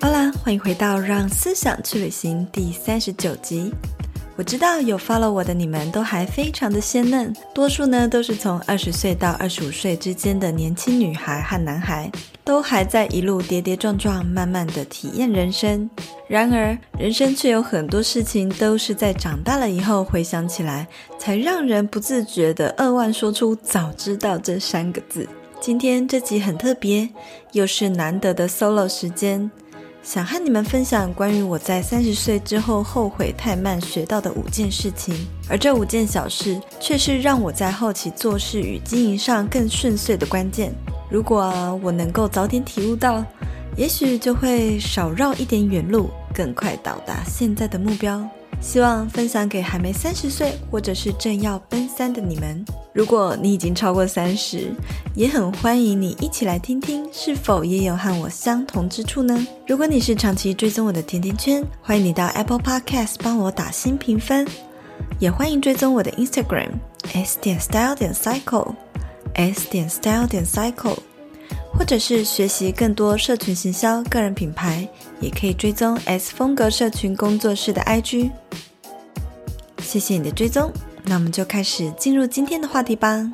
好啦，欢迎回到《让思想去旅行》第三十九集。我知道有 follow 我的你们都还非常的鲜嫩，多数呢都是从二十岁到二十五岁之间的年轻女孩和男孩，都还在一路跌跌撞撞，慢慢的体验人生。然而，人生却有很多事情都是在长大了以后回想起来，才让人不自觉的扼腕说出“早知道”这三个字。今天这集很特别，又是难得的 solo 时间。想和你们分享关于我在三十岁之后后悔太慢学到的五件事情，而这五件小事却是让我在后期做事与经营上更顺遂的关键。如果我能够早点体悟到，也许就会少绕一点远路，更快到达现在的目标。希望分享给还没三十岁或者是正要奔三的你们。如果你已经超过三十，也很欢迎你一起来听听，是否也有和我相同之处呢？如果你是长期追踪我的甜甜圈，欢迎你到 Apple Podcast 帮我打新评分，也欢迎追踪我的 Instagram s 点 style 点 cycle s 点 style 点 cycle。或者是学习更多社群行销、个人品牌，也可以追踪 S 风格社群工作室的 IG。谢谢你的追踪，那我们就开始进入今天的话题吧。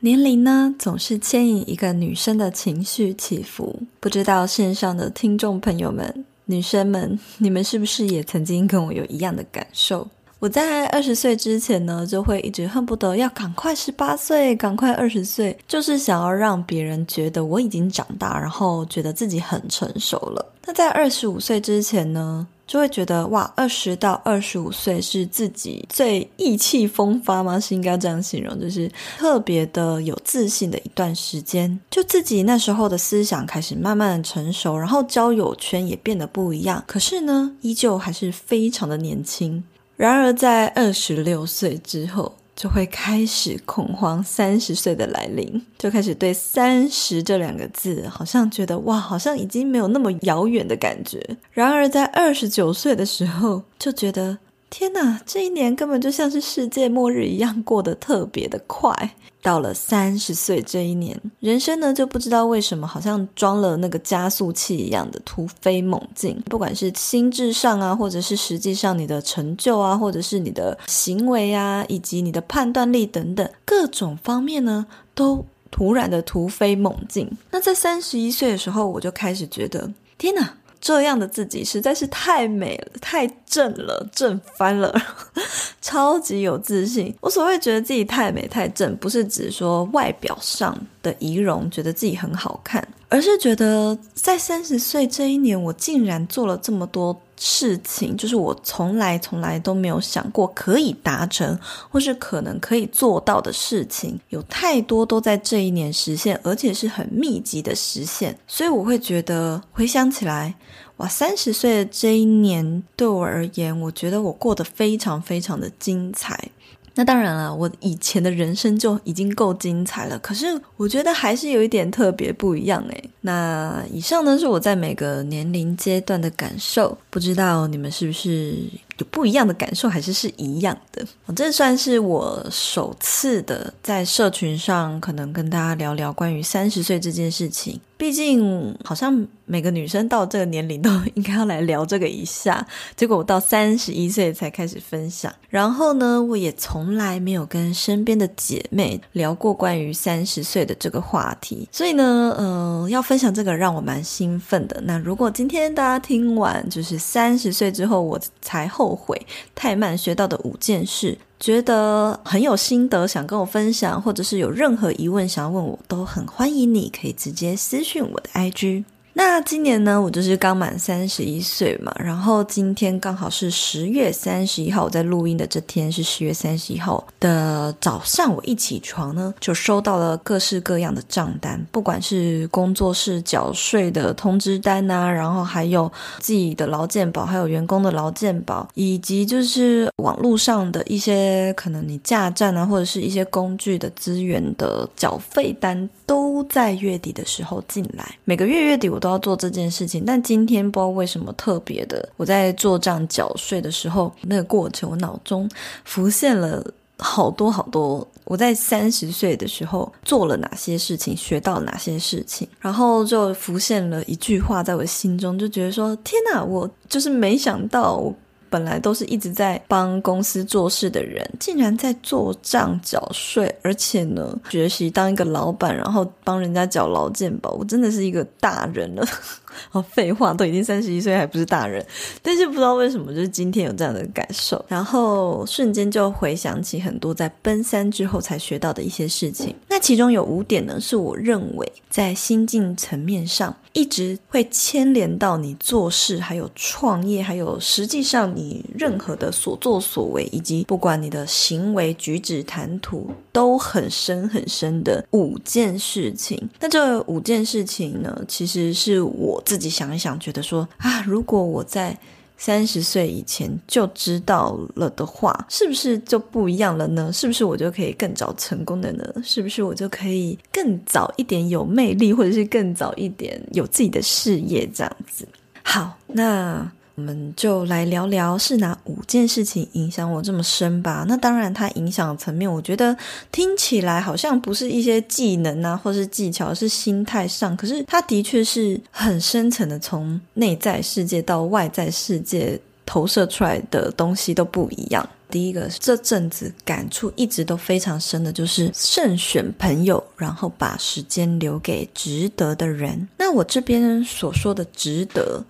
年龄呢，总是牵引一个女生的情绪起伏。不知道线上的听众朋友们、女生们，你们是不是也曾经跟我有一样的感受？我在二十岁之前呢，就会一直恨不得要赶快十八岁，赶快二十岁，就是想要让别人觉得我已经长大，然后觉得自己很成熟了。那在二十五岁之前呢，就会觉得哇，二十到二十五岁是自己最意气风发吗？是应该这样形容，就是特别的有自信的一段时间。就自己那时候的思想开始慢慢的成熟，然后交友圈也变得不一样。可是呢，依旧还是非常的年轻。然而，在二十六岁之后，就会开始恐慌三十岁的来临，就开始对“三十”这两个字，好像觉得哇，好像已经没有那么遥远的感觉。然而，在二十九岁的时候，就觉得。天哪，这一年根本就像是世界末日一样，过得特别的快。到了三十岁这一年，人生呢就不知道为什么，好像装了那个加速器一样的突飞猛进。不管是心智上啊，或者是实际上你的成就啊，或者是你的行为啊，以及你的判断力等等各种方面呢，都突然的突飞猛进。那在三十一岁的时候，我就开始觉得，天哪！这样的自己实在是太美了，太正了，正翻了，超级有自信。我所谓觉得自己太美太正，不是指说外表上的仪容觉得自己很好看，而是觉得在三十岁这一年，我竟然做了这么多。事情就是我从来从来都没有想过可以达成，或是可能可以做到的事情，有太多都在这一年实现，而且是很密集的实现。所以我会觉得回想起来，哇，三十岁的这一年对我而言，我觉得我过得非常非常的精彩。那当然了，我以前的人生就已经够精彩了，可是我觉得还是有一点特别不一样诶。那以上呢，是我在每个年龄阶段的感受，不知道你们是不是有不一样的感受，还是是一样的？我这算是我首次的在社群上，可能跟大家聊聊关于三十岁这件事情。毕竟，好像每个女生到这个年龄都应该要来聊这个一下。结果我到三十一岁才开始分享。然后呢，我也从来没有跟身边的姐妹聊过关于三十岁的这个话题。所以呢，嗯、呃，要分享这个让我蛮兴奋的。那如果今天大家听完，就是三十岁之后我才后悔太慢学到的五件事。觉得很有心得，想跟我分享，或者是有任何疑问想要问我，都很欢迎你，可以直接私讯我的 IG。那今年呢，我就是刚满三十一岁嘛，然后今天刚好是十月三十一号，我在录音的这天是十月三十一号的早上，我一起床呢，就收到了各式各样的账单，不管是工作室缴税的通知单啊，然后还有自己的劳健保，还有员工的劳健保，以及就是网络上的一些可能你架站啊，或者是一些工具的资源的缴费单都。乎在月底的时候进来。每个月月底我都要做这件事情，但今天不知道为什么特别的，我在做账缴税的时候，那个过程我脑中浮现了好多好多。我在三十岁的时候做了哪些事情，学到哪些事情，然后就浮现了一句话在我心中，就觉得说：天哪，我就是没想到，我本来都是一直在帮公司做事的人，竟然在做账缴税，而且呢，学习当一个老板，然后帮人家缴劳健保，我真的是一个大人了。哦，废话，都已经三十一岁，还不是大人。但是不知道为什么，就是今天有这样的感受，然后瞬间就回想起很多在奔三之后才学到的一些事情。那其中有五点呢，是我认为在心境层面上一直会牵连到你做事，还有创业，还有实际上你任何的所作所为，以及不管你的行为举止谈吐都很深很深的五件事情。那这五件事情呢，其实是我。自己想一想，觉得说啊，如果我在三十岁以前就知道了的话，是不是就不一样了呢？是不是我就可以更早成功的呢？是不是我就可以更早一点有魅力，或者是更早一点有自己的事业这样子？好，那。我们就来聊聊是哪五件事情影响我这么深吧。那当然，它影响层面，我觉得听起来好像不是一些技能啊，或是技巧，是心态上。可是它的确是很深层的，从内在世界到外在世界投射出来的东西都不一样。第一个，这阵子感触一直都非常深的，就是慎选朋友，然后把时间留给值得的人。那我这边所说的值得。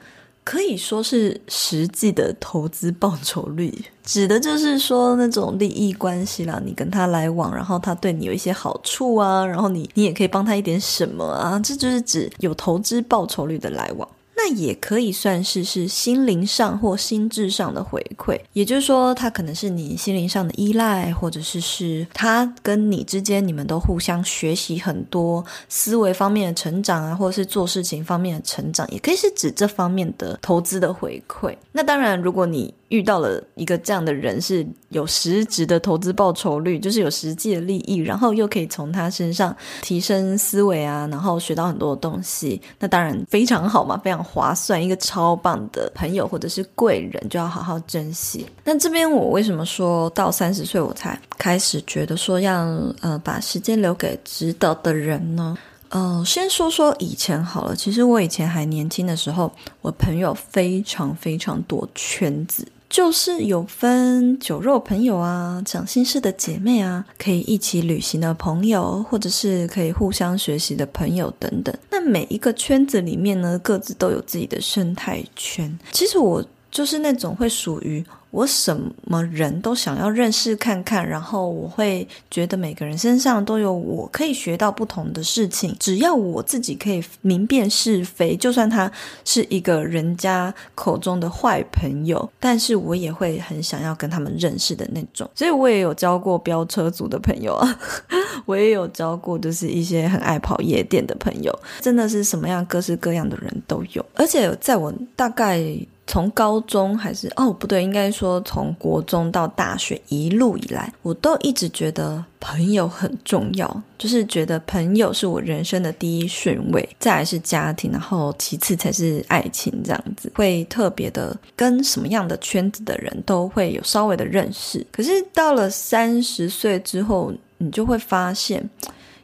可以说是实际的投资报酬率，指的就是说那种利益关系啦。你跟他来往，然后他对你有一些好处啊，然后你你也可以帮他一点什么啊，这就是指有投资报酬率的来往。那也可以算是是心灵上或心智上的回馈，也就是说，他可能是你心灵上的依赖，或者是是他跟你之间，你们都互相学习很多思维方面的成长啊，或者是做事情方面的成长，也可以是指这方面的投资的回馈。那当然，如果你遇到了一个这样的人，是有实质的投资报酬率，就是有实际的利益，然后又可以从他身上提升思维啊，然后学到很多东西，那当然非常好嘛，非常划算，一个超棒的朋友或者是贵人，就要好好珍惜。那这边我为什么说到三十岁我才开始觉得说要呃把时间留给值得的人呢？呃，先说说以前好了。其实我以前还年轻的时候，我朋友非常非常多圈子。就是有分酒肉朋友啊，讲心事的姐妹啊，可以一起旅行的朋友，或者是可以互相学习的朋友等等。那每一个圈子里面呢，各自都有自己的生态圈。其实我就是那种会属于。我什么人都想要认识看看，然后我会觉得每个人身上都有我可以学到不同的事情。只要我自己可以明辨是非，就算他是一个人家口中的坏朋友，但是我也会很想要跟他们认识的那种。所以我也有交过飙车族的朋友啊，我也有交过就是一些很爱跑夜店的朋友，真的是什么样各式各样的人都有。而且在我大概。从高中还是哦，不对，应该说从国中到大学一路以来，我都一直觉得朋友很重要，就是觉得朋友是我人生的第一顺位，再来是家庭，然后其次才是爱情，这样子会特别的跟什么样的圈子的人都会有稍微的认识。可是到了三十岁之后，你就会发现。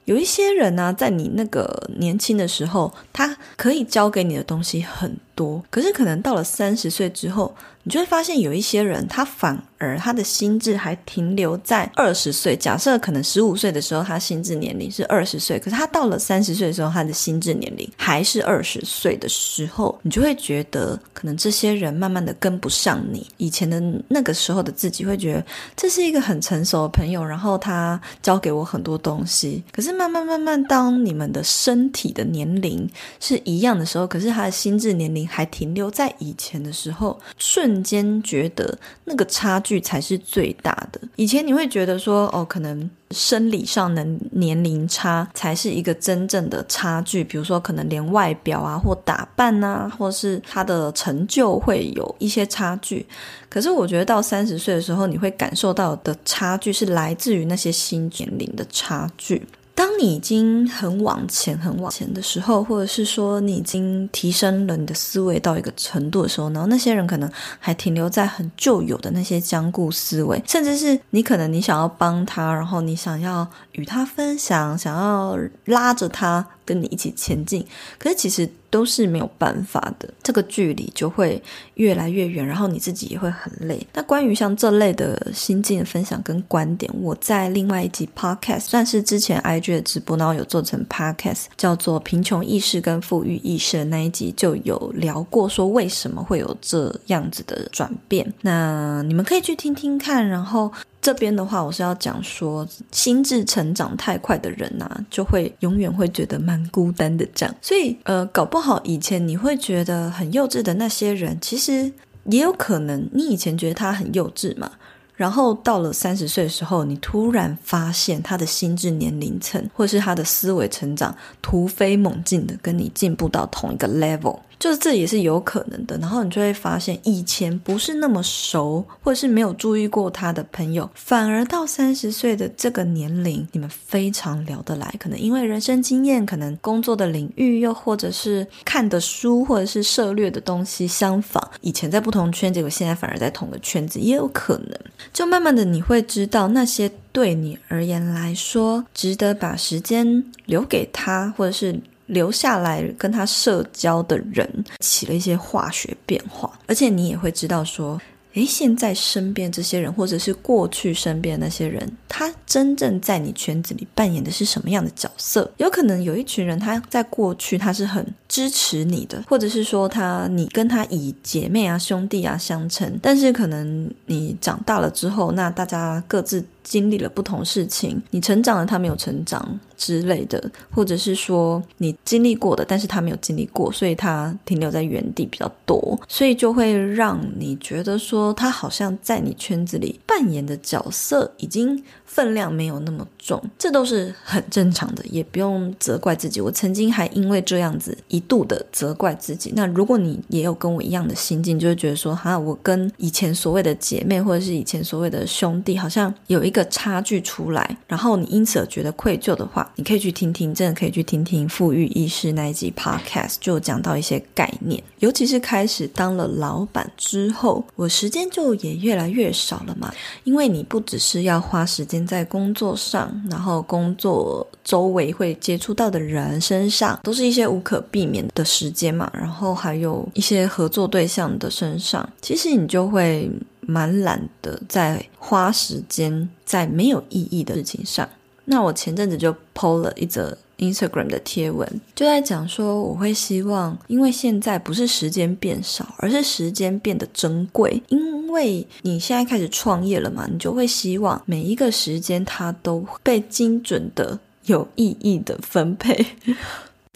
有一些人呢、在你那个年轻的时候，他可以教给你的东西很多，可是可能到了三十岁之后，你就会发现有一些人，他反而他的心智还停留在二十岁。假设可能十五岁的时候，他心智年龄是二十岁，可是他到了三十岁的时候，他的心智年龄还是二十岁的时候，你就会觉得可能这些人慢慢的跟不上你以前的那个时候的自己，会觉得这是一个很成熟的朋友，然后他教给我很多东西。可是慢慢慢慢，当你们的身体的年龄是一样的时候，可是他的心智年龄还停留在以前的时候，瞬。间觉得那个差距才是最大的。以前你会觉得说，哦，可能生理上的年龄差才是一个真正的差距，比如说可能连外表啊，或打扮啊，或是他的成就会有一些差距。可是我觉得到三十岁的时候，你会感受到的差距是来自于那些心年龄的差距。当你已经很往前、很往前的时候，或者是说你已经提升了你的思维到一个程度的时候，然后那些人可能还停留在很旧有的那些僵固思维，甚至是你可能你想要帮他，然后你想要与他分享，想要拉着他跟你一起前进，可是其实。都是没有办法的，这个距离就会越来越远，然后你自己也会很累。那关于像这类的心境分享跟观点，我在另外一集 podcast，算是之前 IG 的直播，然后有做成 podcast，叫做《贫穷意识跟富裕意识》的那一集就有聊过，说为什么会有这样子的转变。那你们可以去听听看，然后。这边的话，我是要讲说，心智成长太快的人呐、就会永远会觉得蛮孤单的这样。所以，呃，搞不好以前你会觉得很幼稚的那些人，其实也有可能你以前觉得他很幼稚嘛。然后到了三十岁的时候，你突然发现他的心智年龄层，或是他的思维成长突飞猛进的跟你进步到同一个 level。就是这也是有可能的，然后你就会发现，以前不是那么熟，或者是没有注意过他的朋友，反而到三十岁的这个年龄，你们非常聊得来。可能因为人生经验，可能工作的领域，又或者是看的书，或者是涉猎的东西相仿。以前在不同圈，结果现在反而在同个圈子，也有可能。就慢慢的你会知道，那些对你而言来说，值得把时间留给他，或者是。留下来跟他社交的人起了一些化学变化，而且你也会知道说，诶，现在身边这些人，或者是过去身边的那些人，他真正在你圈子里扮演的是什么样的角色？有可能有一群人，他在过去他是很支持你的，或者是说他你跟他以姐妹啊、兄弟啊相称，但是可能你长大了之后，那大家各自。经历了不同事情，你成长了，他没有成长之类的，或者是说你经历过的，但是他没有经历过，所以他停留在原地比较多，所以就会让你觉得说他好像在你圈子里扮演的角色已经分量没有那么重，这都是很正常的，也不用责怪自己。我曾经还因为这样子一度的责怪自己。那如果你也有跟我一样的心境，就会觉得说哈，我跟以前所谓的姐妹或者是以前所谓的兄弟，好像有一。个差距出来，然后你因此而觉得愧疚的话，你可以去听听，真的可以去听听富裕意识那一集 podcast，就讲到一些概念。尤其是开始当了老板之后，我时间就也越来越少了嘛，因为你不只是要花时间在工作上，然后工作周围会接触到的人身上，都是一些无可避的时间嘛，然后还有一些合作对象的身上，其实你就会。蛮懒的，在花时间在没有意义的事情上。那我前阵子就 PO 了一则 Instagram 的贴文，就在讲说，我会希望，因为现在不是时间变少，而是时间变得珍贵。因为你现在开始创业了嘛，你就会希望每一个时间它都被精准的、有意义的分配。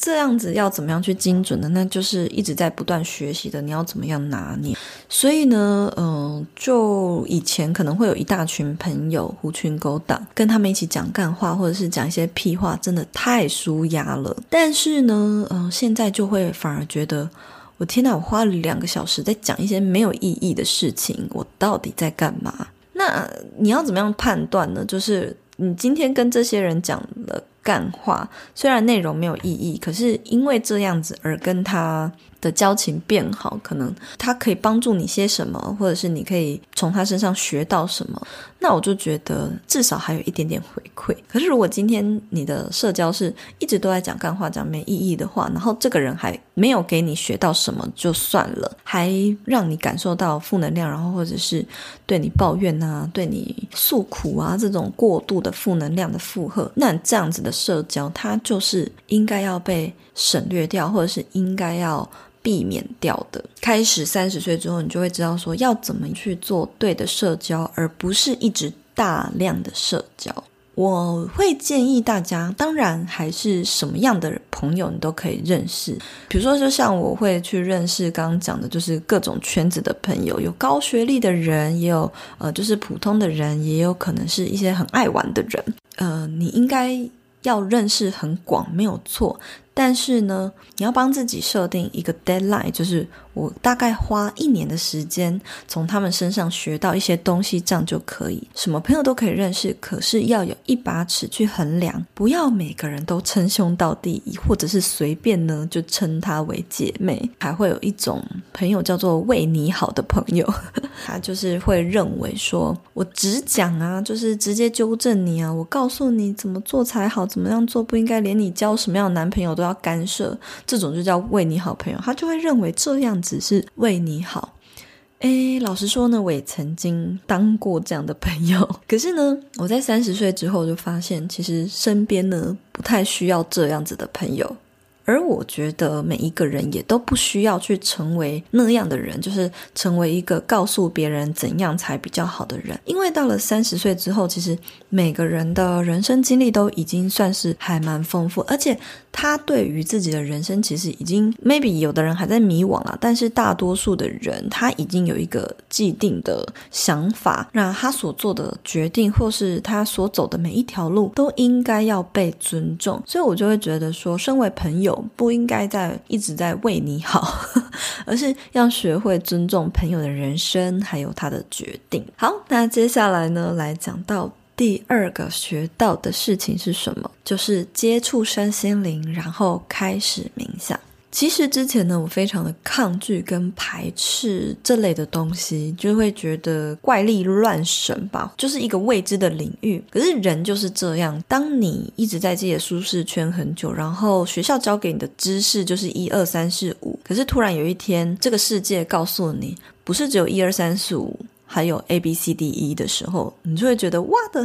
这样子要怎么样去精准的？那就是一直在不断学习的。你要怎么样拿捏？所以呢，嗯、就以前可能会有一大群朋友狐群狗党，跟他们一起讲干话，或者是讲一些屁话，真的太舒压了。但是呢，嗯、现在就会反而觉得，我天哪，我花了两个小时在讲一些没有意义的事情，我到底在干嘛？那你要怎么样判断呢？就是你今天跟这些人讲了。干话虽然内容没有意义，可是因为这样子而跟他的交情变好，可能他可以帮助你些什么，或者是你可以从他身上学到什么，那我就觉得至少还有一点点回馈。可是如果今天你的社交是一直都在讲干话、讲没意义的话，然后这个人还没有给你学到什么就算了，还让你感受到负能量，然后或者是对你抱怨啊、对你诉苦啊这种过度的负能量的负荷，那这样子的社交，它就是应该要被省略掉，或者是应该要。避免掉的。开始三十岁之后，你就会知道说要怎么去做对的社交，而不是一直大量的社交。我会建议大家，当然还是什么样的朋友你都可以认识。比如说，就像我会去认识刚刚讲的，就是各种圈子的朋友，有高学历的人，也有呃，就是普通的人，也有可能是一些很爱玩的人。呃，你应该要认识很广，没有错。但是呢，你要帮自己设定一个 deadline，就是我大概花一年的时间从他们身上学到一些东西，这样就可以。什么朋友都可以认识，可是要有一把尺去衡量，不要每个人都称兄道弟，或者是随便呢就称他为姐妹。还会有一种朋友叫做为你好的朋友，他就是会认为说我只讲啊，就是直接纠正你啊，我告诉你怎么做才好，怎么样做不应该，连你交什么样的男朋友都要干涉，这种就叫为你好朋友，他就会认为这样只是为你好。诶，老实说呢，我也曾经当过这样的朋友，可是呢，我在三十岁之后就发现，其实身边呢不太需要这样子的朋友。而我觉得每一个人也都不需要去成为那样的人，就是成为一个告诉别人怎样才比较好的人。因为到了三十岁之后，其实每个人的人生经历都已经算是还蛮丰富，而且他对于自己的人生其实已经 maybe 有的人还在迷惘啊，但是大多数的人他已经有一个既定的想法，那他所做的决定或是他所走的每一条路都应该要被尊重。所以我就会觉得说，身为朋友。不应该在一直在为你好，而是要学会尊重朋友的人生，还有他的决定。好，那接下来呢，来讲到第二个学到的事情是什么？就是接触身心灵，然后开始冥想。其实之前呢，我非常的抗拒跟排斥这类的东西，就会觉得怪力乱神吧，就是一个未知的领域。可是人就是这样，当你一直在自己的舒适圈很久，然后学校教给你的知识就是一二三四五，可是突然有一天，这个世界告诉你不是只有一二三四五，还有 A B C D E 的时候，你就会觉得哇的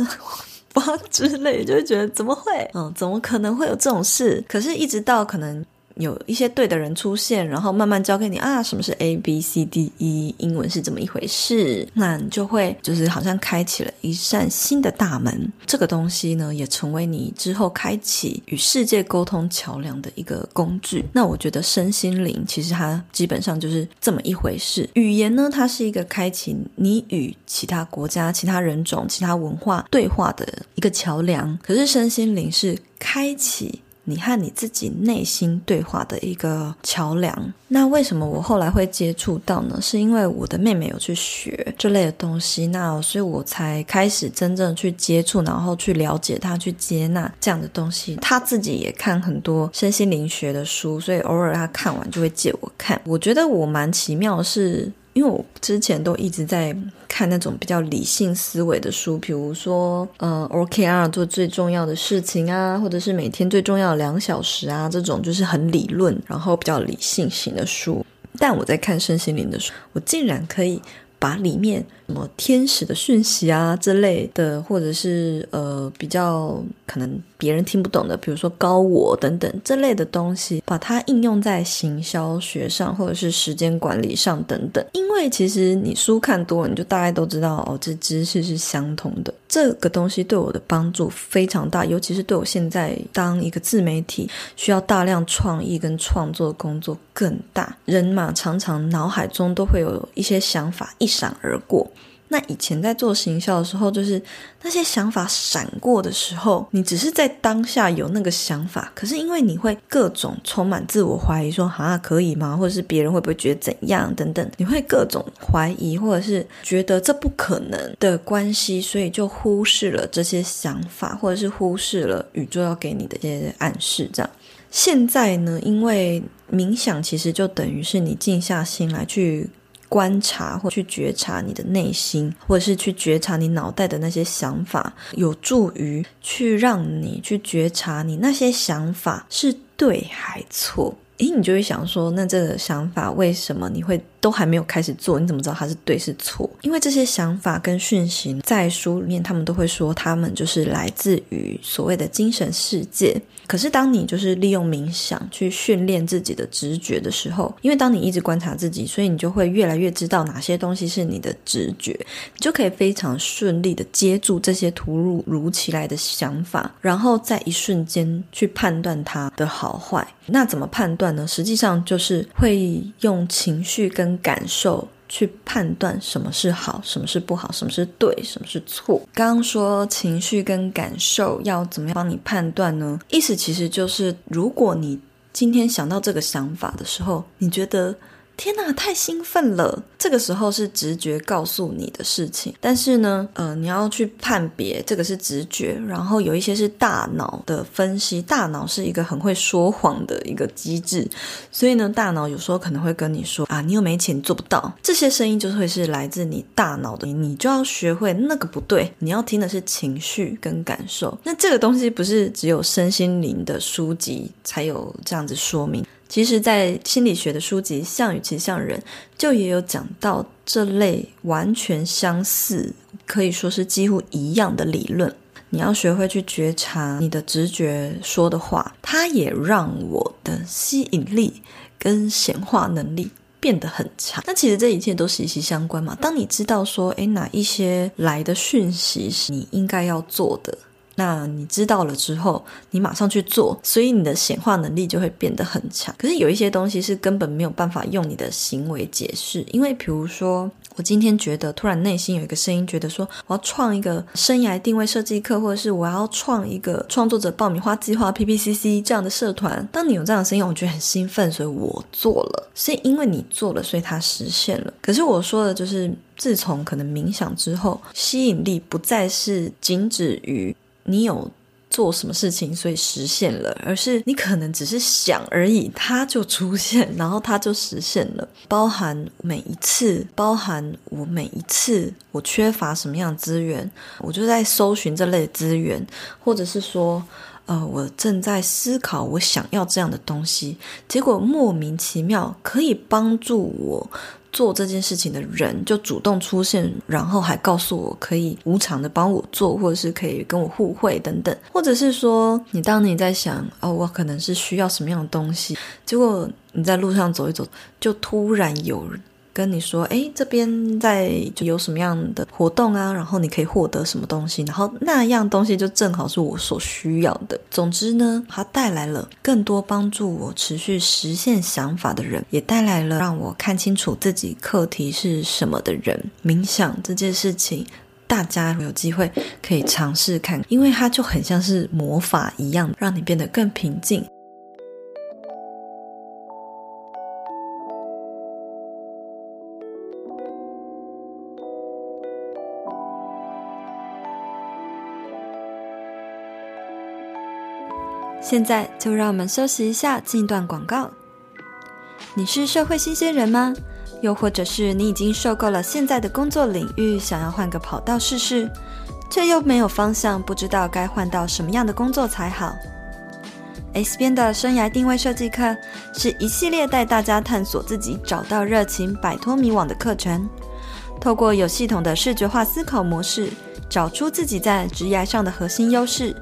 哇之类，就会觉得怎么会？嗯，怎么可能会有这种事？可是，一直到可能。有一些对的人出现，然后慢慢教给你啊，什么是 A B C D E，英文是怎么一回事？那你就会就是好像开启了一扇新的大门。这个东西呢，也成为你之后开启与世界沟通桥梁的一个工具。那我觉得身心灵其实它基本上就是这么一回事。语言呢，它是一个开启你与其他国家、其他人种、其他文化对话的一个桥梁。可是身心灵是开启。你和你自己内心对话的一个桥梁。那为什么我后来会接触到呢？是因为我的妹妹有去学这类的东西，那所以我才开始真正去接触，然后去了解她，去接纳这样的东西。她自己也看很多身心灵学的书，所以偶尔她看完就会借我看。我觉得我蛮奇妙的是。因为我之前都一直在看那种比较理性思维的书，比如说，呃，OKR 做最重要的事情啊，或者是每天最重要的两小时啊，这种就是很理论，然后比较理性型的书。但我在看身心灵的书，我竟然可以把里面什么天使的讯息啊之类的，或者是呃比较可能。别人听不懂的，比如说高我等等这类的东西，把它应用在行销学上，或者是时间管理上等等。因为其实你书看多了，你就大概都知道哦，这知识是相通的。这个东西对我的帮助非常大，尤其是对我现在当一个自媒体，需要大量创意跟创作的工作更大。人嘛，常常脑海中都会有一些想法一闪而过。那以前在做行销的时候，就是那些想法闪过的时候，你只是在当下有那个想法，可是因为你会各种充满自我怀疑，说啊可以吗？或者是别人会不会觉得怎样等等，你会各种怀疑，或者是觉得这不可能的关系，所以就忽视了这些想法，或者是忽视了宇宙要给你的这些暗示。这样，现在呢，因为冥想其实就等于是你静下心来去。观察或去觉察你的内心，或者是去觉察你脑袋的那些想法，有助于去让你去觉察你那些想法是对还错。诶，你就会想说，那这个想法为什么你会都还没有开始做？你怎么知道它是对是错？因为这些想法跟讯息在书里面，他们都会说，他们就是来自于所谓的精神世界。可是当你就是利用冥想去训练自己的直觉的时候，因为当你一直观察自己，所以你就会越来越知道哪些东西是你的直觉，你就可以非常顺利的接住这些突如如其来的想法，然后在一瞬间去判断它的好坏。那怎么判断呢？实际上就是会用情绪跟感受去判断什么是好，什么是不好，什么是对，什么是错。刚刚说情绪跟感受要怎么样帮你判断呢？意思其实就是，如果你今天想到这个想法的时候，你觉得天哪，太兴奋了！这个时候是直觉告诉你的事情，但是呢，呃，你要去判别这个是直觉，然后有一些是大脑的分析。大脑是一个很会说谎的一个机制，所以呢，大脑有时候可能会跟你说啊，你又没钱，做不到。这些声音就会是来自你大脑的，你就要学会那个不对，你要听的是情绪跟感受。那这个东西不是只有身心灵的书籍才有这样子说明。其实，在心理学的书籍《象与骑象人》就也有讲到这类完全相似，可以说是几乎一样的理论。你要学会去觉察你的直觉说的话，它也让我的吸引力跟显化能力变得很强。那其实这一切都息息相关嘛。当你知道说，诶，哪一些来的讯息是你应该要做的。那你知道了之后，你马上去做，所以你的显化能力就会变得很强。可是有一些东西是根本没有办法用你的行为解释，因为比如说，我今天觉得突然内心有一个声音，觉得说我要创一个生涯定位设计课，或者是我要创一个创作者爆米花计划 （PPCC） 这样的社团。当你有这样的声音，我觉得很兴奋，所以我做了。是因为你做了，所以它实现了。可是我说的就是，自从可能冥想之后，吸引力不再是仅止于。你有做什么事情，所以实现了，而是你可能只是想而已，它就出现，然后它就实现了。包含每一次，包含我每一次，我缺乏什么样的资源，我就在搜寻这类资源，或者是说，呃，我正在思考我想要这样的东西，结果莫名其妙可以帮助我。做这件事情的人就主动出现，然后还告诉我可以无偿的帮我做，或者是可以跟我互惠等等，或者是说，你当你在想哦，我可能是需要什么样的东西，结果你在路上走一走，就突然有。跟你说，诶，这边在有什么样的活动啊？然后你可以获得什么东西？然后那样东西就正好是我所需要的。总之呢，它带来了更多帮助我持续实现想法的人，也带来了让我看清楚自己课题是什么的人。冥想这件事情，大家有机会可以尝试看，因为它就很像是魔法一样，让你变得更平静。现在就让我们休息一下，进一段广告。你是社会新鲜人吗？又或者是你已经受够了现在的工作领域，想要换个跑道试试，却又没有方向，不知道该换到什么样的工作才好？S 编的生涯定位设计课是一系列带大家探索自己、找到热情、摆脱迷惘的课程。透过有系统的视觉化思考模式，找出自己在职业上的核心优势。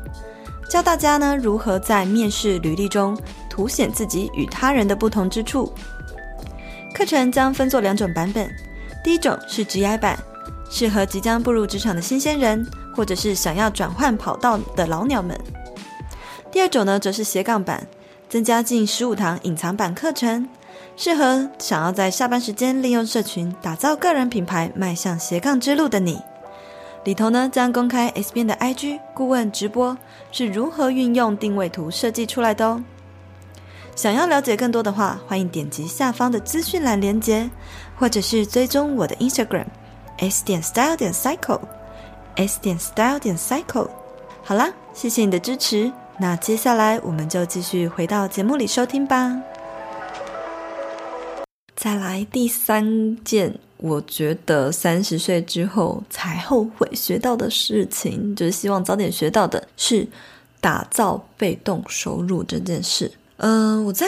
教大家呢，如何在面试履历中凸显自己与他人的不同之处。课程将分作两种版本，第一种是 G.I 版，适合即将步入职场的新鲜人，或者是想要转换跑道的老鸟们。第二种呢，则是斜杠版，增加近十五堂隐藏版课程，适合想要在下班时间利用社群打造个人品牌，迈向斜杠之路的你。里头呢，将公开 S 边的 IG 顾问直播是如何运用定位图设计出来的哦。想要了解更多的话，欢迎点击下方的资讯栏链接，或者是追踪我的 Instagram S 点 Style 点 Cycle S 点 Style 点 Cycle。好啦，谢谢你的支持，那接下来我们就继续回到节目里收听吧。再来第三件。我觉得三十岁之后才后悔学到的事情，就是希望早点学到的是打造被动收入这件事。嗯、呃，我在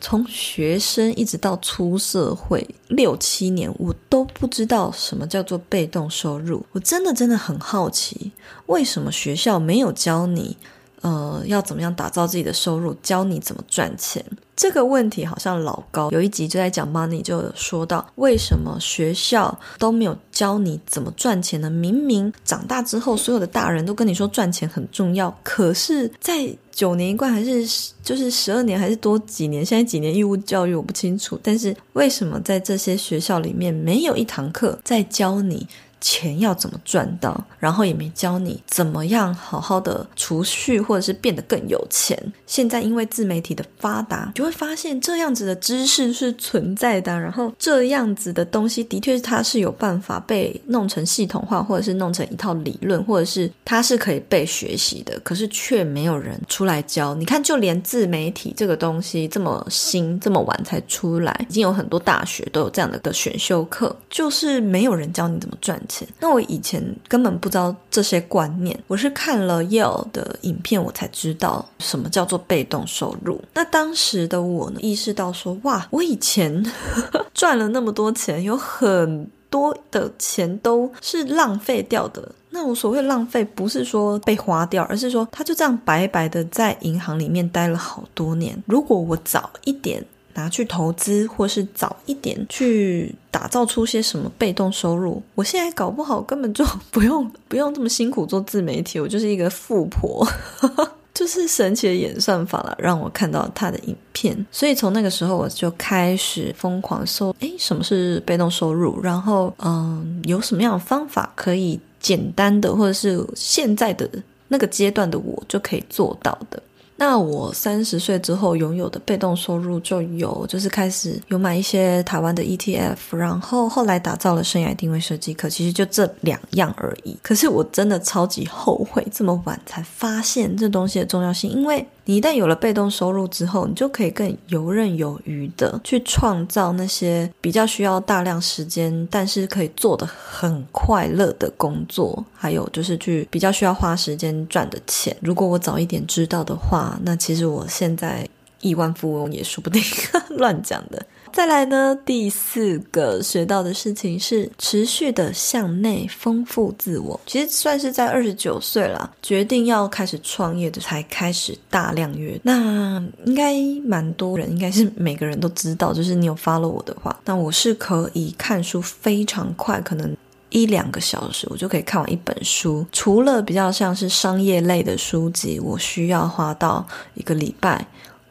从学生一直到出社会六七年，我都不知道什么叫做被动收入。我真的真的很好奇，为什么学校没有教你，呃，要怎么样打造自己的收入，教你怎么赚钱？这个问题好像老高有一集就在讲 money，就有说到为什么学校都没有教你怎么赚钱呢？明明长大之后，所有的大人都跟你说赚钱很重要，可是，在九年一贯还是就是十二年还是多几年？现在几年义务教育我不清楚，但是为什么在这些学校里面没有一堂课在教你钱要怎么赚到，然后也没教你怎么样好好的储蓄，或者是变得更有钱。现在因为自媒体的发达，就会发现这样子的知识是存在的，然后这样子的东西的确它是有办法被弄成系统化，或者是弄成一套理论，或者是它是可以被学习的。可是却没有人出来教。你看，就连自媒体这个东西这么新，这么晚才出来，已经有很多大学都有这样的的选修课，就是没有人教你怎么赚那我以前根本不知道这些观念，我是看了 yo 的影片，我才知道什么叫做被动收入。那当时的我呢，意识到说，哇，我以前 赚了那么多钱，有很多的钱都是浪费掉的。那我所谓浪费，不是说被花掉，而是说它就这样白白的在银行里面待了好多年。如果我早一点。拿去投资，或是早一点去打造出些什么被动收入，我现在搞不好根本就 不用不用这么辛苦做自媒体，我就是一个富婆，就是神奇的演算法了，让我看到他的影片。所以从那个时候我就开始疯狂搜，诶，什么是被动收入？然后，嗯，有什么样的方法可以简单的，或者是现在的那个阶段的我就可以做到的？那我三十岁之后拥有的被动收入就有，就是开始有买一些台湾的 ETF，然后后来打造了生涯定位设计课，其实就这两样而已。可是我真的超级后悔这么晚才发现这东西的重要性，因为。你一旦有了被动收入之后，你就可以更游刃有余的去创造那些比较需要大量时间，但是可以做的很快乐的工作，还有就是去比较需要花时间赚的钱。如果我早一点知道的话，那其实我现在亿万富翁也说不定，乱讲的。再来呢，第四个学到的事情是持续的向内丰富自我。其实算是在二十九岁了，决定要开始创业的，才开始大量阅。那应该蛮多人，应该是每个人都知道，就是你有 follow 我的话，那我是可以看书非常快，可能一两个小时我就可以看完一本书。除了比较像是商业类的书籍，我需要花到一个礼拜。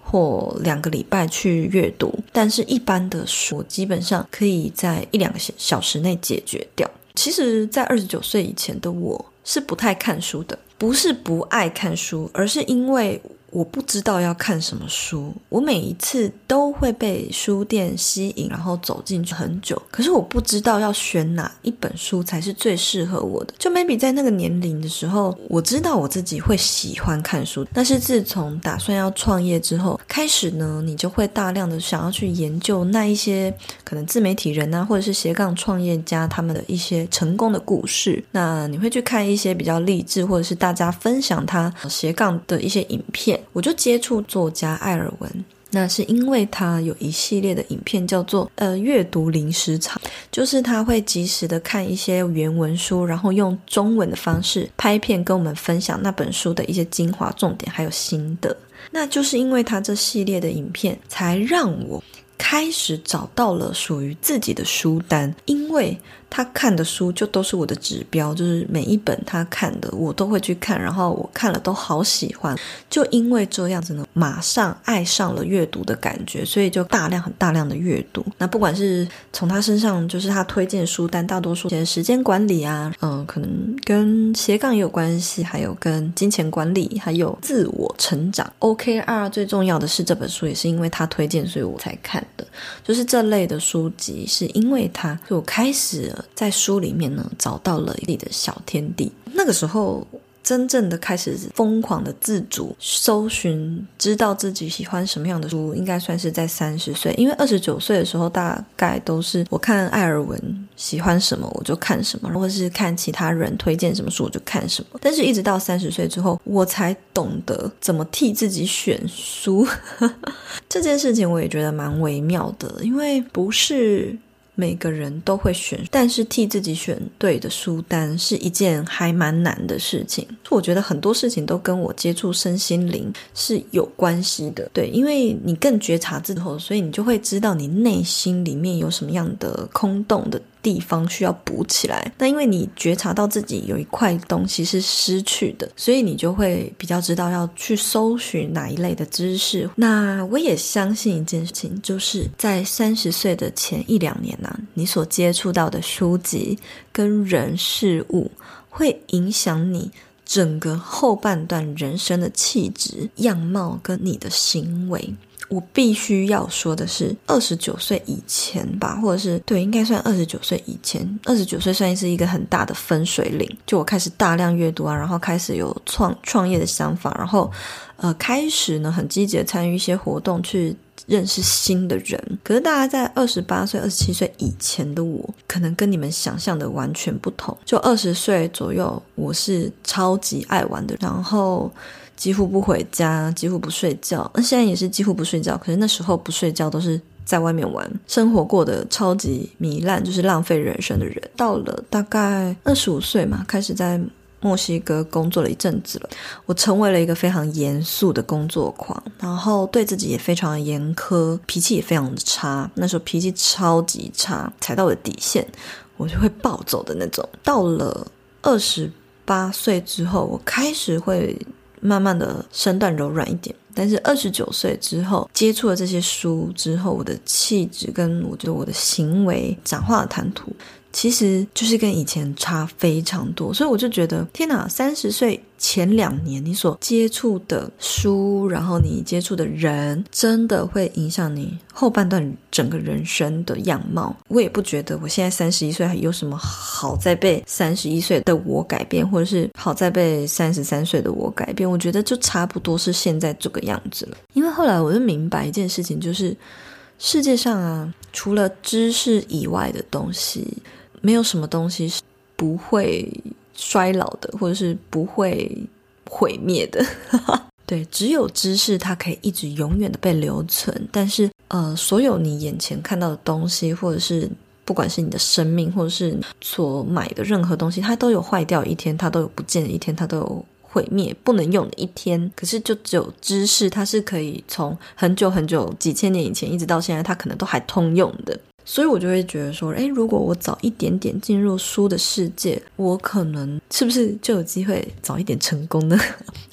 或两个礼拜去阅读，但是一般的书基本上可以在一两个小时内解决掉。其实，在二十九岁以前的我是不太看书的，不是不爱看书，而是因为。我不知道要看什么书，我每一次都会被书店吸引，然后走进去很久。可是我不知道要选哪一本书才是最适合我的。就 maybe 在那个年龄的时候，我知道我自己会喜欢看书。但是自从打算要创业之后，开始呢，你就会大量的想要去研究那一些可能自媒体人啊，或者是斜杠创业家他们的一些成功的故事。那你会去看一些比较励志，或者是大家分享他斜杠的一些影片。我就接触作家艾尔文，那是因为他有一系列的影片叫做呃阅读零时长，就是他会及时的看一些原文书，然后用中文的方式拍片跟我们分享那本书的一些精华重点还有心得。那就是因为他这系列的影片，才让我开始找到了属于自己的书单，因为。他看的书就都是我的指标，就是每一本他看的我都会去看，然后我看了都好喜欢，就因为这样子呢，马上爱上了阅读的感觉，所以就大量很大量的阅读。那不管是从他身上，就是他推荐书单，大多数些时间管理啊，嗯，可能跟斜杠也有关系，还有跟金钱管理，还有自我成长。OKR 最重要的是这本书也是因为他推荐，所以我才看的，就是这类的书籍是因为他，就我开始。在书里面呢，找到了自己的小天地。那个时候，真正的开始疯狂的自主搜寻，知道自己喜欢什么样的书，应该算是在三十岁。因为二十九岁的时候，大概都是我看艾尔文喜欢什么我就看什么，或者是看其他人推荐什么书我就看什么。但是，一直到三十岁之后，我才懂得怎么替自己选书。这件事情我也觉得蛮微妙的，因为不是。每个人都会选，但是替自己选对的书单是一件还蛮难的事情。我觉得很多事情都跟我接触身心灵是有关系的。对，因为你更觉察之后，所以你就会知道你内心里面有什么样的空洞的地方需要补起来。那因为你觉察到自己有一块东西是失去的，所以你就会比较知道要去搜寻哪一类的知识。那我也相信一件事情，就是在三十岁的前一两年呢、你所接触到的书籍跟人事物，会影响你整个后半段人生的气质、样貌跟你的行为。我必须要说的是，二十九岁以前吧，或者是对，应该算二十九岁以前。二十九岁算是一个很大的分水岭，就我开始大量阅读啊，然后开始有创创业的想法，然后呃，开始呢很积极的参与一些活动，去认识新的人。可是大家在二十八岁、二十七岁以前的我，可能跟你们想象的完全不同。就二十岁左右，我是超级爱玩的，然后。几乎不回家，几乎不睡觉。那现在也是几乎不睡觉。可是那时候不睡觉都是在外面玩，生活过得超级糜烂，就是浪费人生的人。到了大概二十五岁嘛，开始在墨西哥工作了一阵子了。我成为了一个非常严肃的工作狂，然后对自己也非常严苛，脾气也非常的差。那时候脾气超级差，踩到我的底线，我就会暴走的那种。到了二十八岁之后，我开始会。慢慢的身段柔软一点，但是二十九岁之后接触了这些书之后，我的气质跟我觉得我的行为、讲话的谈吐。其实就是跟以前差非常多，所以我就觉得天哪！三十岁前两年你所接触的书，然后你接触的人，真的会影响你后半段整个人生的样貌。我也不觉得我现在三十一岁还有什么好在被三十一岁的我改变，或者是好在被三十三岁的我改变。我觉得就差不多是现在这个样子了。因为后来我就明白一件事情，就是世界上啊，除了知识以外的东西。没有什么东西是不会衰老的，或者是不会毁灭的。对，只有知识它可以一直永远的被留存。但是，呃，所有你眼前看到的东西，或者是不管是你的生命，或者是所买的任何东西，它都有坏掉一天，它都有不见的一天，它都有毁灭不能用的一天。可是，就只有知识，它是可以从很久很久几千年以前一直到现在，它可能都还通用的。所以我就会觉得说，诶，如果我早一点点进入书的世界，我可能是不是就有机会早一点成功呢？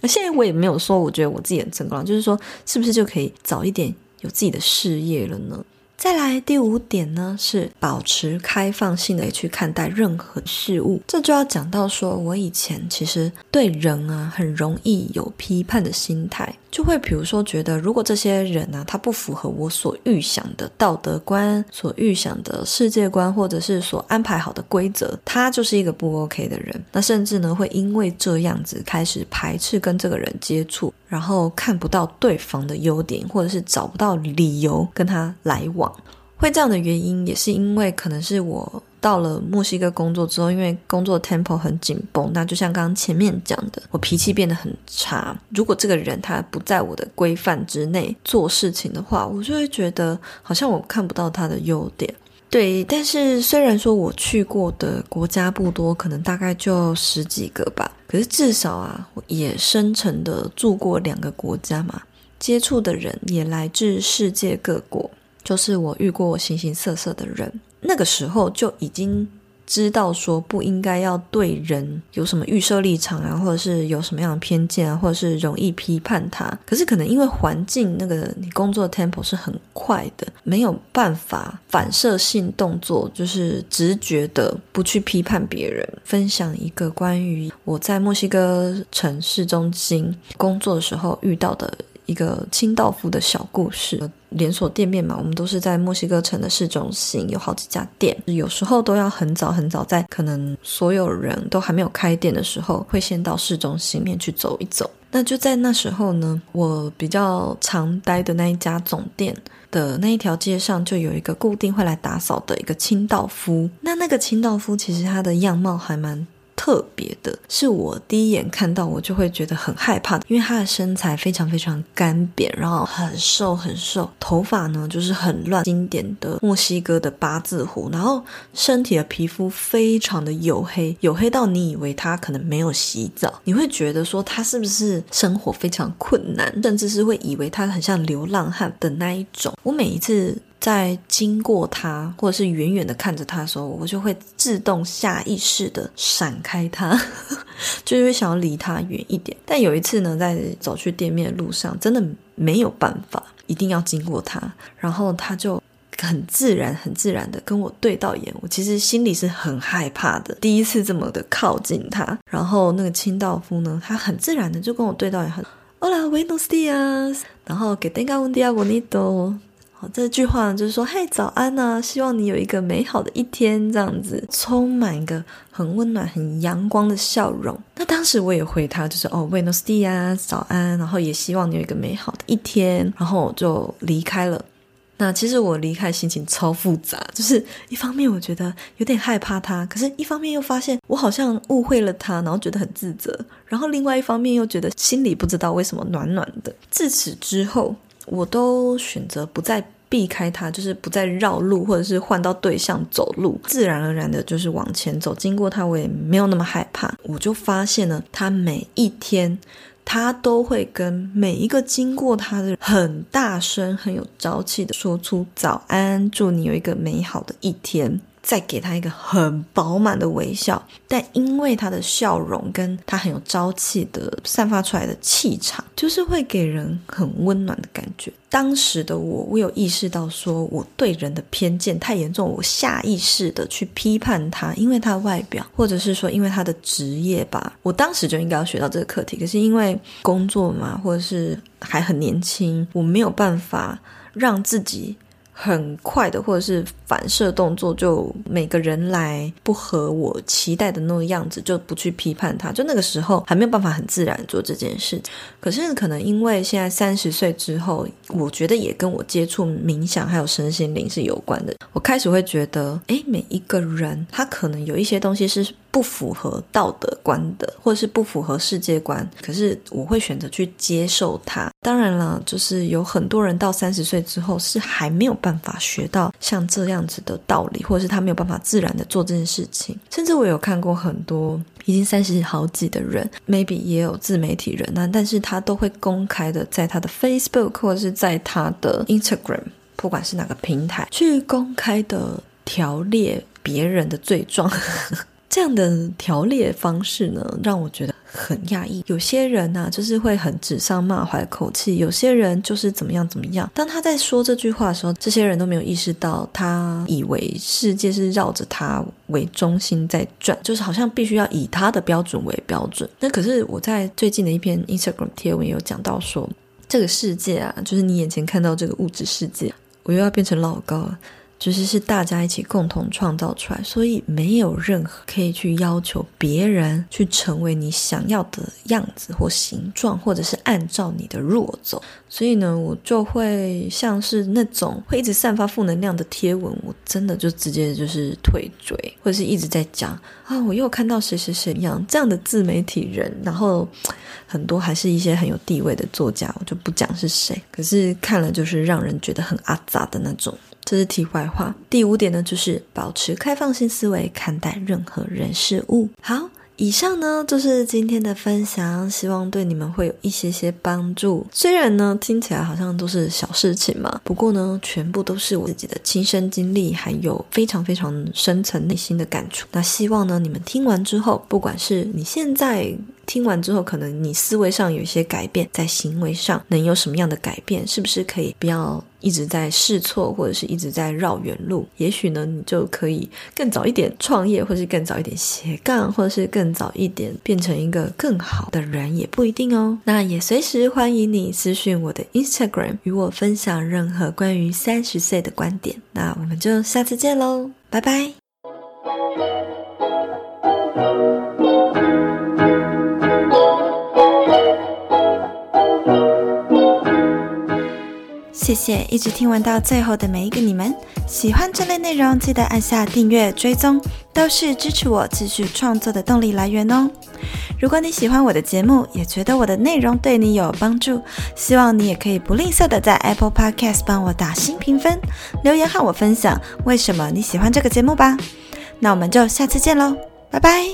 那 现在我也没有说我觉得我自己很成功，就是说是不是就可以早一点有自己的事业了呢？再来第五点呢，是保持开放性的去看待任何事物。这就要讲到说，我以前其实对人啊很容易有批判的心态，就会比如说觉得，如果这些人啊他不符合我所预想的道德观、所预想的世界观，或者是所安排好的规则，他就是一个不 OK 的人。那甚至呢会因为这样子开始排斥跟这个人接触，然后看不到对方的优点，或者是找不到理由跟他来往。会这样的原因，也是因为可能是我到了墨西哥工作之后，因为工作 tempo 很紧绷，那就像刚刚前面讲的，我脾气变得很差。如果这个人他不在我的规范之内做事情的话，我就会觉得好像我看不到他的优点。对，但是虽然说我去过的国家不多，可能大概就十几个吧，可是至少啊，我也深层的住过两个国家嘛，接触的人也来自世界各国。就是我遇过形形色色的人，那个时候就已经知道说不应该要对人有什么预设立场啊，或者是有什么样的偏见啊，或者是容易批判他。可是可能因为环境那个你工作的 tempo 是很快的，没有办法反射性动作，就是直觉的不去批判别人。分享一个关于我在墨西哥城市中心工作的时候遇到的。一个清道夫的小故事，连锁店面嘛，我们都是在墨西哥城的市中心，有好几家店，有时候都要很早很早，在可能所有人都还没有开店的时候，会先到市中心面去走一走。那就在那时候呢，我比较常待的那一家总店的那一条街上，就有一个固定会来打扫的一个清道夫。那那个清道夫其实他的样貌还蛮。特别的是，我第一眼看到我就会觉得很害怕，因为他的身材非常非常干瘪，然后很瘦很瘦，头发呢就是很乱，经典的墨西哥的八字胡，然后身体的皮肤非常的黝黑，黝黑到你以为他可能没有洗澡，你会觉得说他是不是生活非常困难，甚至是会以为他很像流浪汉的那一种。我每一次在经过他或者是远远的看着他的时候，我就会自动下意识的闪开他，就是会想要离他远一点。但有一次呢，在走去店面的路上，真的没有办法，一定要经过他，然后他就。很自然、很自然的跟我对到眼，我其实心里是很害怕的。第一次这么的靠近他，然后那个清道夫呢，他很自然的就跟我对到眼，很 Hola, buenos días，然后给 tenga un día bonito。好，这句话呢就是说，嘿，早安啊，希望你有一个美好的一天，这样子，充满一个很温暖、很阳光的笑容。那当时我也回他，就是哦，buenos días，早安，然后也希望你有一个美好的一天，然后我就离开了。那其实我离开心情超复杂，就是一方面我觉得有点害怕他，可是一方面又发现我好像误会了他，然后觉得很自责，然后另外一方面又觉得心里不知道为什么暖暖的。自此之后，我都选择不再避开他，就是不再绕路，或者是换到对向走路，自然而然的就是往前走，经过他我也没有那么害怕。我就发现呢他每一天。他都会跟每一个经过他的人很大声、很有朝气的说出早安，祝你有一个美好的一天。再给他一个很饱满的微笑，但因为他的笑容跟他很有朝气的散发出来的气场，就是会给人很温暖的感觉。当时的我，我有意识到说我对人的偏见太严重，我下意识的去批判他，因为他的外表，或者是说因为他的职业吧。我当时就应该要学到这个课题，可是因为工作嘛，或者是还很年轻，我没有办法让自己。很快的，或者是反射动作，就每个人来不合我期待的那个样子，就不去批判他。就那个时候还没有办法很自然做这件事。可是可能因为现在三十岁之后，我觉得也跟我接触冥想还有身心灵是有关的。我开始会觉得，诶，每一个人他可能有一些东西是。不符合道德观的，或者是不符合世界观，可是我会选择去接受它。当然了，就是有很多人到三十岁之后是还没有办法学到像这样子的道理，或者是他没有办法自然的做这件事情。甚至我有看过很多已经三十好几的人，maybe 也有自媒体人啊，但是他都会公开的在他的 Facebook 或者是在他的 Instagram，不管是哪个平台，去公开的条列别人的罪状。这样的条列方式呢，让我觉得很讶异。有些人呢、就是会很指桑骂槐的口气；有些人就是怎么样怎么样。当他在说这句话的时候，这些人都没有意识到，他以为世界是绕着他为中心在转，就是好像必须要以他的标准为标准。那可是我在最近的一篇 Instagram 贴文有讲到说，这个世界啊，就是你眼前看到这个物质世界，我又要变成老高了。就是是大家一起共同创造出来，所以没有任何可以去要求别人去成为你想要的样子或形状，或者是按照你的弱走。所以呢，我就会像是那种会一直散发负能量的贴文，我真的就直接就是退追，或者是一直在讲啊，我又看到谁谁谁一样这样的自媒体人，然后很多还是一些很有地位的作家，我就不讲是谁，可是看了就是让人觉得很阿杂的那种。这是题外话。第五点呢，就是保持开放性思维，看待任何人事物。好，以上呢就是今天的分享，希望对你们会有一些些帮助。虽然呢听起来好像都是小事情嘛，不过呢全部都是我自己的亲身经历，还有非常非常深层内心的感触。那希望呢你们听完之后，不管是你现在。听完之后，可能你思维上有一些改变，在行为上能有什么样的改变？是不是可以不要一直在试错，或者是一直在绕远路？也许呢，你就可以更早一点创业，或是更早一点斜杠，或者是更早一点变成一个更好的人，也不一定哦。那也随时欢迎你私讯我的 Instagram，与我分享任何关于三十岁的观点。那我们就下次见喽，拜拜。谢谢一直听完到最后的每一个你们。喜欢这类内容记得按下订阅追踪都是支持我继续创作的动力来源哦。如果你喜欢我的节目也觉得我的内容对你有帮助希望你也可以不吝啬的在 apple podcast 帮我打新评分留言和我分享为什么你喜欢这个节目吧。那我们就下次见喽拜拜。